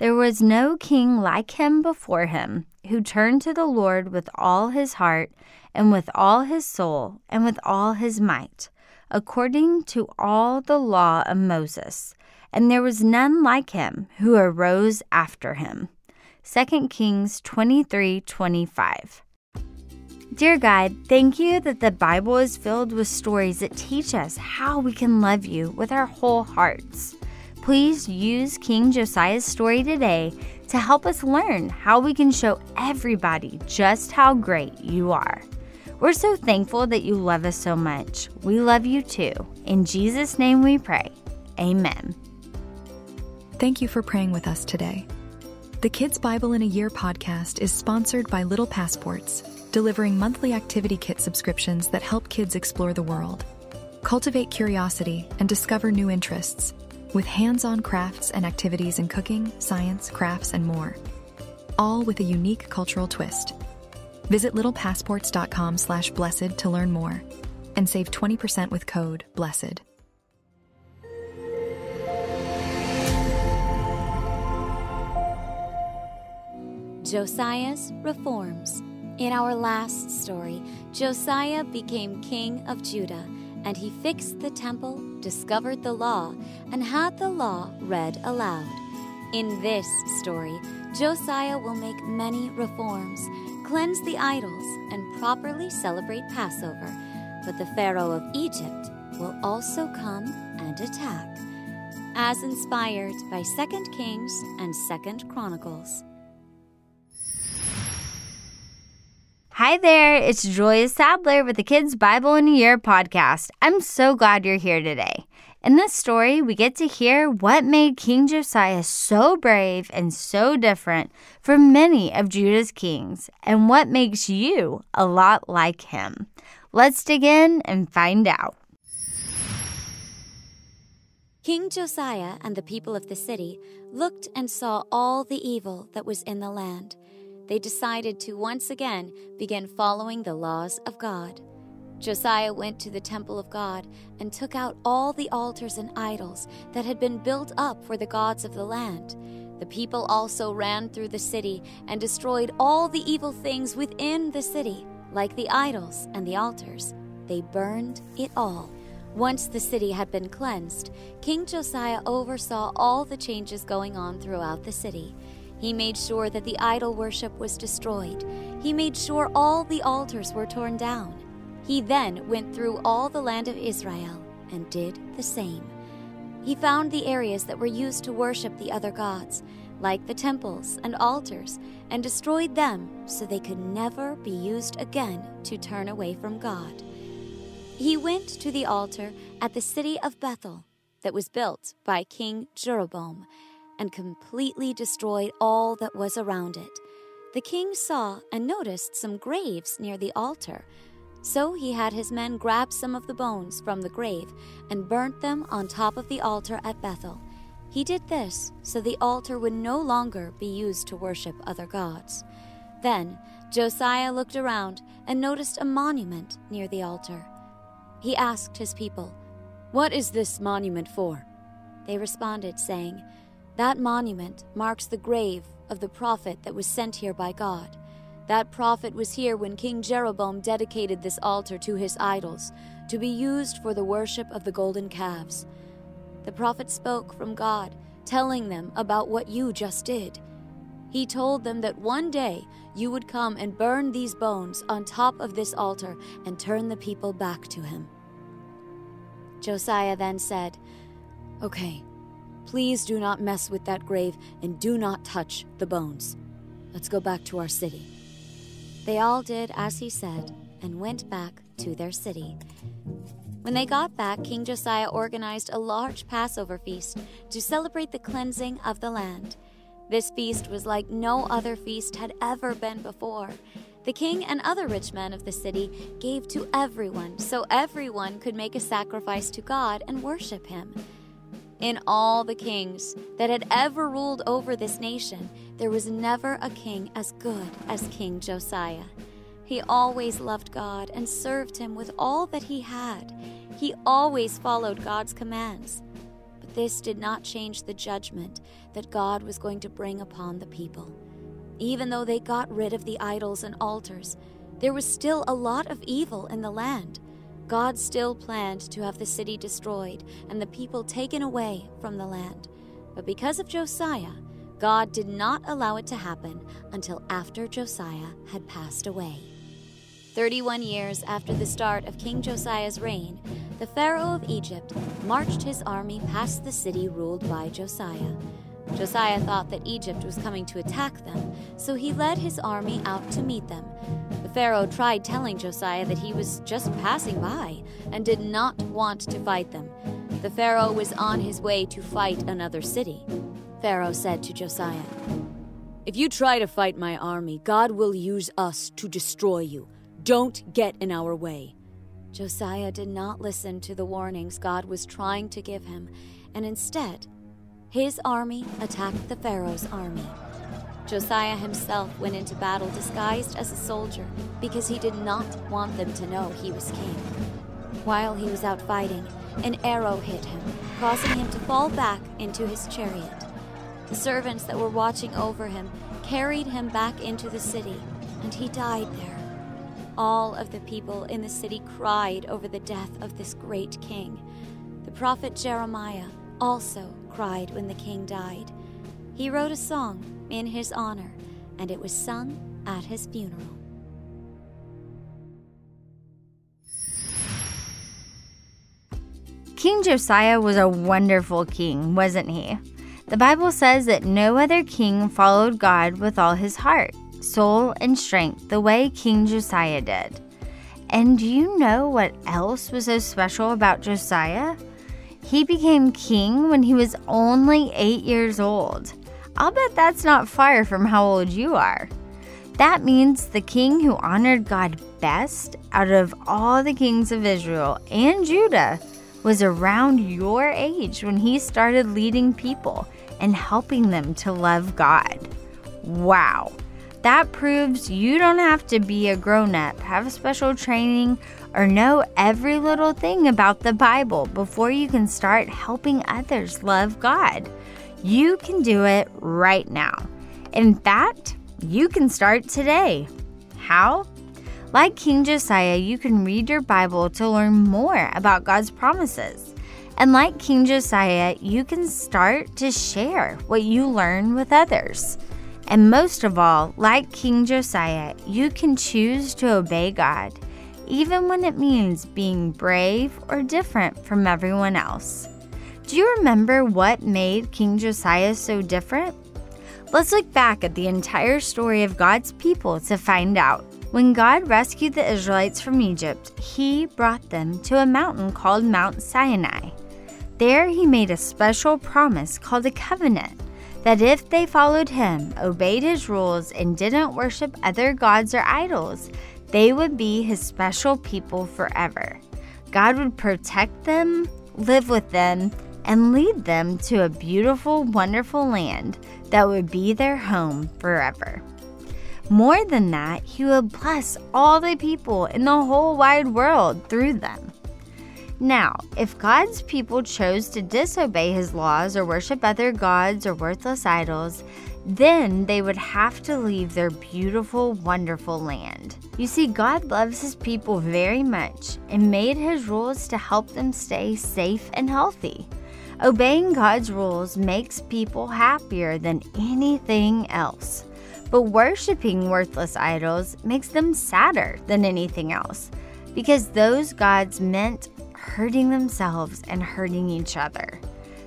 There was no king like him before him, who turned to the Lord with all his heart, and with all his soul, and with all his might, according to all the law of Moses. And there was none like him who arose after him. 2 Kings 23 25. Dear God, thank you that the Bible is filled with stories that teach us how we can love you with our whole hearts. Please use King Josiah's story today to help us learn how we can show everybody just how great you are. We're so thankful that you love us so much. We love you too. In Jesus' name we pray. Amen. Thank you for praying with us today. The Kids Bible in a Year podcast is sponsored by Little Passports, delivering monthly activity kit subscriptions that help kids explore the world, cultivate curiosity, and discover new interests with hands on crafts and activities in cooking, science, crafts, and more, all with a unique cultural twist. Visit littlepassports.com slash blessed to learn more and save 20% with code BLESSED. Josiah's Reforms. In our last story, Josiah became king of Judah and he fixed the temple, discovered the law, and had the law read aloud. In this story, Josiah will make many reforms, cleanse the idols, and properly celebrate Passover. But the Pharaoh of Egypt will also come and attack. As inspired by 2 Kings and 2 Chronicles. Hi there, it's Julia Sadler with the Kids Bible in a Year podcast. I'm so glad you're here today. In this story, we get to hear what made King Josiah so brave and so different from many of Judah's kings, and what makes you a lot like him. Let's dig in and find out. King Josiah and the people of the city looked and saw all the evil that was in the land they decided to once again begin following the laws of God. Josiah went to the temple of God and took out all the altars and idols that had been built up for the gods of the land. The people also ran through the city and destroyed all the evil things within the city, like the idols and the altars. They burned it all. Once the city had been cleansed, King Josiah oversaw all the changes going on throughout the city. He made sure that the idol worship was destroyed. He made sure all the altars were torn down. He then went through all the land of Israel and did the same. He found the areas that were used to worship the other gods, like the temples and altars, and destroyed them so they could never be used again to turn away from God. He went to the altar at the city of Bethel that was built by King Jeroboam and completely destroyed all that was around it. The king saw and noticed some graves near the altar. So he had his men grab some of the bones from the grave and burnt them on top of the altar at Bethel. He did this so the altar would no longer be used to worship other gods. Then Josiah looked around and noticed a monument near the altar. He asked his people, What is this monument for? They responded, saying, that monument marks the grave of the prophet that was sent here by God. That prophet was here when King Jeroboam dedicated this altar to his idols, to be used for the worship of the golden calves. The prophet spoke from God, telling them about what you just did. He told them that one day you would come and burn these bones on top of this altar and turn the people back to him. Josiah then said, Okay, Please do not mess with that grave and do not touch the bones. Let's go back to our city. They all did as he said and went back to their city. When they got back, King Josiah organized a large Passover feast to celebrate the cleansing of the land. This feast was like no other feast had ever been before. The king and other rich men of the city gave to everyone so everyone could make a sacrifice to God and worship him. In all the kings that had ever ruled over this nation, there was never a king as good as King Josiah. He always loved God and served him with all that he had. He always followed God's commands. But this did not change the judgment that God was going to bring upon the people. Even though they got rid of the idols and altars, there was still a lot of evil in the land. God still planned to have the city destroyed and the people taken away from the land. But because of Josiah, God did not allow it to happen until after Josiah had passed away. 31 years after the start of King Josiah's reign, the Pharaoh of Egypt marched his army past the city ruled by Josiah. Josiah thought that Egypt was coming to attack them, so he led his army out to meet them. The Pharaoh tried telling Josiah that he was just passing by and did not want to fight them. The Pharaoh was on his way to fight another city. Pharaoh said to Josiah, If you try to fight my army, God will use us to destroy you. Don't get in our way. Josiah did not listen to the warnings God was trying to give him, and instead, his army attacked the Pharaoh's army. Josiah himself went into battle disguised as a soldier because he did not want them to know he was king. While he was out fighting, an arrow hit him, causing him to fall back into his chariot. The servants that were watching over him carried him back into the city, and he died there. All of the people in the city cried over the death of this great king. The prophet Jeremiah also cried when the king died. He wrote a song in his honor, and it was sung at his funeral. King Josiah was a wonderful king, wasn't he? The Bible says that no other king followed God with all his heart, soul, and strength the way King Josiah did. And do you know what else was so special about Josiah? He became king when he was only eight years old. I'll bet that's not far from how old you are. That means the king who honored God best out of all the kings of Israel and Judah was around your age when he started leading people and helping them to love God. Wow. That proves you don't have to be a grown up, have special training, or know every little thing about the Bible before you can start helping others love God. You can do it right now. In fact, you can start today. How? Like King Josiah, you can read your Bible to learn more about God's promises. And like King Josiah, you can start to share what you learn with others. And most of all, like King Josiah, you can choose to obey God even when it means being brave or different from everyone else. Do you remember what made King Josiah so different? Let's look back at the entire story of God's people to find out. When God rescued the Israelites from Egypt, he brought them to a mountain called Mount Sinai. There, he made a special promise called a covenant that if they followed him, obeyed his rules, and didn't worship other gods or idols, they would be his special people forever. God would protect them, live with them, and lead them to a beautiful, wonderful land that would be their home forever. More than that, he would bless all the people in the whole wide world through them. Now, if God's people chose to disobey his laws or worship other gods or worthless idols, then they would have to leave their beautiful, wonderful land. You see, God loves his people very much and made his rules to help them stay safe and healthy. Obeying God's rules makes people happier than anything else. But worshiping worthless idols makes them sadder than anything else because those gods meant hurting themselves and hurting each other.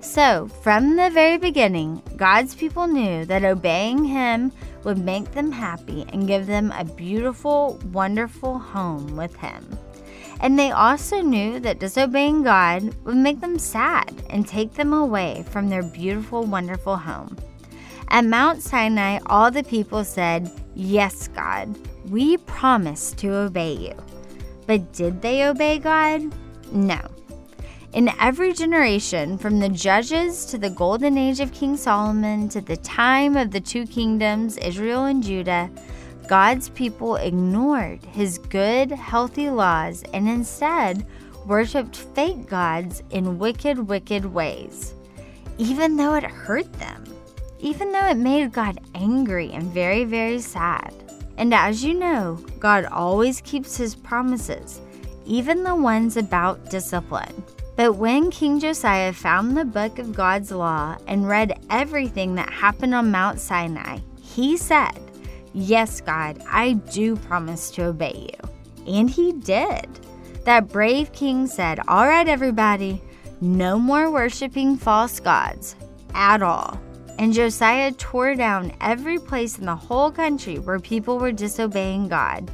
So, from the very beginning, God's people knew that obeying Him would make them happy and give them a beautiful, wonderful home with Him. And they also knew that disobeying God would make them sad and take them away from their beautiful, wonderful home. At Mount Sinai, all the people said, Yes, God, we promise to obey you. But did they obey God? No. In every generation, from the judges to the golden age of King Solomon to the time of the two kingdoms, Israel and Judah, God's people ignored his good, healthy laws and instead worshiped fake gods in wicked, wicked ways. even though it hurt them, even though it made God angry and very, very sad. And as you know, God always keeps his promises, even the ones about discipline. But when King Josiah found the book of God's law and read everything that happened on Mount Sinai, he said, Yes, God, I do promise to obey you. And he did. That brave king said, All right, everybody, no more worshiping false gods at all. And Josiah tore down every place in the whole country where people were disobeying God.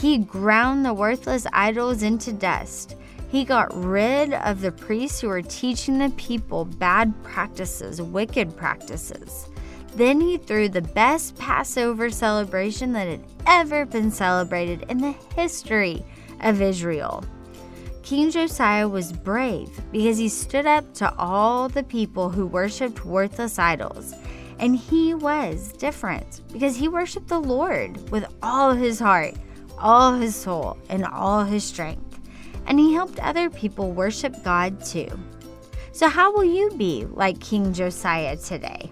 He ground the worthless idols into dust. He got rid of the priests who were teaching the people bad practices, wicked practices. Then he threw the best Passover celebration that had ever been celebrated in the history of Israel. King Josiah was brave because he stood up to all the people who worshiped worthless idols. And he was different because he worshiped the Lord with all his heart, all his soul, and all his strength. And he helped other people worship God too. So, how will you be like King Josiah today?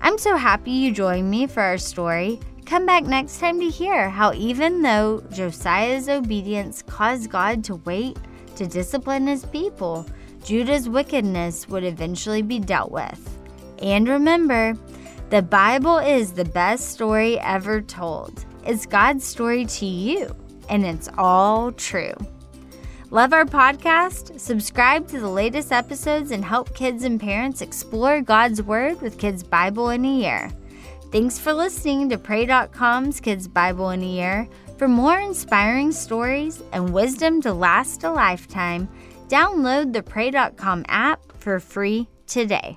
I'm so happy you joined me for our story. Come back next time to hear how, even though Josiah's obedience caused God to wait to discipline his people, Judah's wickedness would eventually be dealt with. And remember, the Bible is the best story ever told. It's God's story to you, and it's all true. Love our podcast? Subscribe to the latest episodes and help kids and parents explore God's Word with Kids Bible in a Year. Thanks for listening to Pray.com's Kids Bible in a Year. For more inspiring stories and wisdom to last a lifetime, download the Pray.com app for free today.